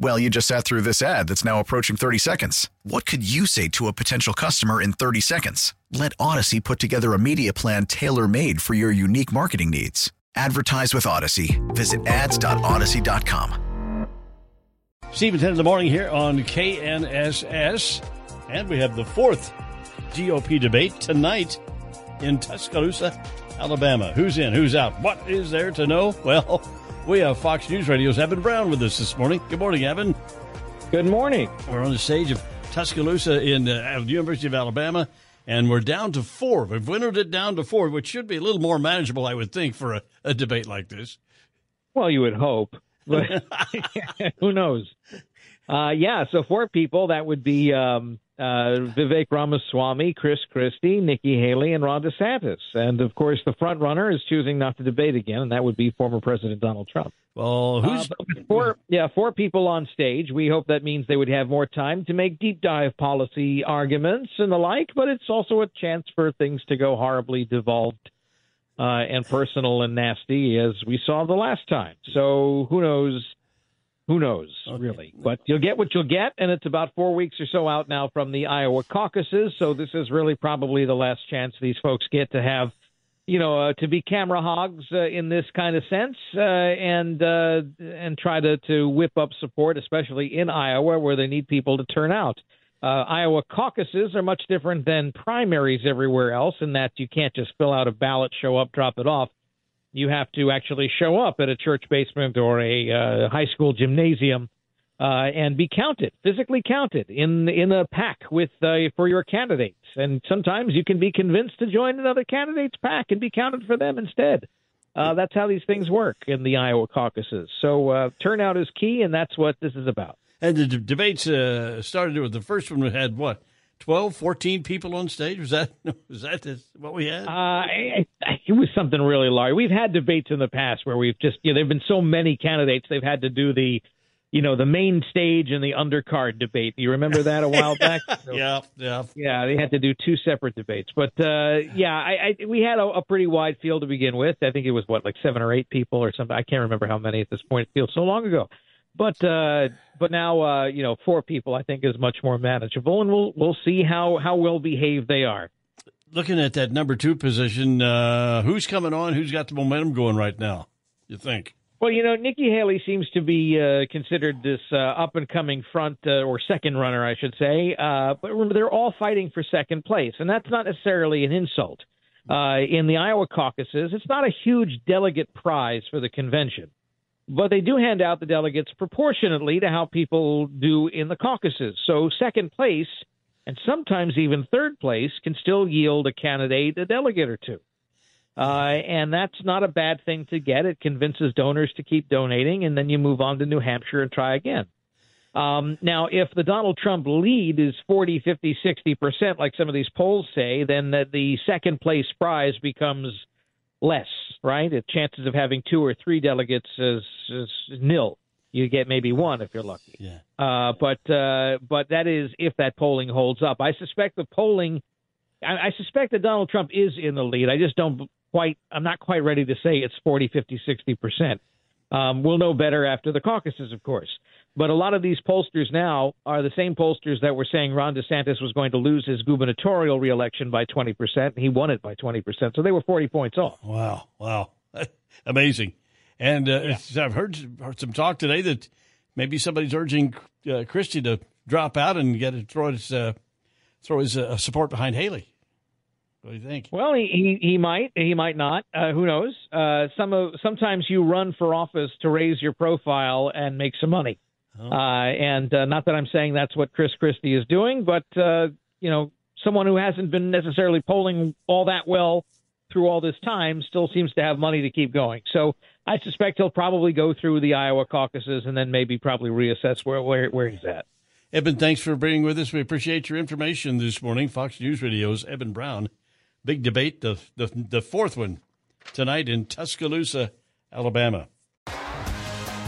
Well, you just sat through this ad that's now approaching 30 seconds. What could you say to a potential customer in 30 seconds? Let Audacy put together a media plan tailor made for your unique marketing needs. Advertise with Audacy. Visit ads.audacy.com. Stephen 10 in the morning here on KNSS. And we have the fourth GOP debate tonight in Tuscaloosa, Alabama. Who's in? Who's out? What is there to know? Well, we have Fox News Radio's Eben Brown with us this morning. Good morning, Eben. Good morning. We're on the stage of Tuscaloosa in uh, the University of Alabama, and we're down to four. We've winnowed it down to four, which should be a little more manageable, I would think, for a, a debate like this. Well, you would hope, but who knows? Uh, yeah, so four people. That would be um, uh, Vivek Ramaswamy, Chris Christie, Nikki Haley, and Ron DeSantis. And of course, the front runner is choosing not to debate again, and that would be former President Donald Trump. Well, who's uh, four? Yeah, four people on stage. We hope that means they would have more time to make deep dive policy arguments and the like. But it's also a chance for things to go horribly devolved uh, and personal and nasty, as we saw the last time. So who knows? Who knows, okay. really? But you'll get what you'll get, and it's about four weeks or so out now from the Iowa caucuses. So this is really probably the last chance these folks get to have, you know, uh, to be camera hogs uh, in this kind of sense, uh, and uh, and try to to whip up support, especially in Iowa where they need people to turn out. Uh, Iowa caucuses are much different than primaries everywhere else in that you can't just fill out a ballot, show up, drop it off you have to actually show up at a church basement or a uh, high school gymnasium uh, and be counted, physically counted in in a pack with uh, for your candidates. And sometimes you can be convinced to join another candidate's pack and be counted for them instead. Uh, that's how these things work in the Iowa caucuses. So uh, turnout is key, and that's what this is about. And the d- debates uh, started with the first one. We had what 12, 14 people on stage? Was that was that what we had? Uh, it was something really large. We've had debates in the past where we've just you know there've been so many candidates they've had to do the you know the main stage and the undercard debate. You remember that a while back? So, yeah, yeah, yeah. They had to do two separate debates, but uh, yeah, I, I we had a, a pretty wide field to begin with. I think it was what like seven or eight people or something. I can't remember how many at this point. It feels so long ago. But uh, but now uh, you know four people I think is much more manageable, and we'll we'll see how how well behaved they are. Looking at that number two position, uh, who's coming on? Who's got the momentum going right now? You think? Well, you know, Nikki Haley seems to be uh, considered this uh, up and coming front uh, or second runner, I should say. Uh, but remember, they're all fighting for second place, and that's not necessarily an insult. Uh, in the Iowa caucuses, it's not a huge delegate prize for the convention but they do hand out the delegates proportionately to how people do in the caucuses. So second place and sometimes even third place can still yield a candidate a delegate or two. Uh, and that's not a bad thing to get. It convinces donors to keep donating, and then you move on to New Hampshire and try again. Um, now, if the Donald Trump lead is 40, 50, 60 percent, like some of these polls say, then the, the second place prize becomes less, right? The chances of having two or three delegates is, is nil. You get maybe one if you're lucky. Yeah. Uh, but uh, but that is if that polling holds up. I suspect the polling. I, I suspect that Donald Trump is in the lead. I just don't quite. I'm not quite ready to say it's 40, 50, 60 percent. Um, we'll know better after the caucuses, of course. But a lot of these pollsters now are the same pollsters that were saying Ron DeSantis was going to lose his gubernatorial reelection by 20%, he won it by 20%. So they were 40 points off. Wow. Wow. Amazing. And uh, yeah. I've heard, heard some talk today that maybe somebody's urging uh, Christie to drop out and get it, throw his, uh, throw his uh, support behind Haley. What do you think? Well, he he, he might, he might not. Uh, who knows? Uh, some of sometimes you run for office to raise your profile and make some money. Uh, and uh, not that I'm saying that's what Chris Christie is doing, but uh, you know, someone who hasn't been necessarily polling all that well through all this time still seems to have money to keep going. So I suspect he'll probably go through the Iowa caucuses and then maybe probably reassess where where, where he's at. Eben, thanks for being with us. We appreciate your information this morning. Fox News Radio's Eben Brown. Big debate, the, the, the fourth one tonight in Tuscaloosa, Alabama.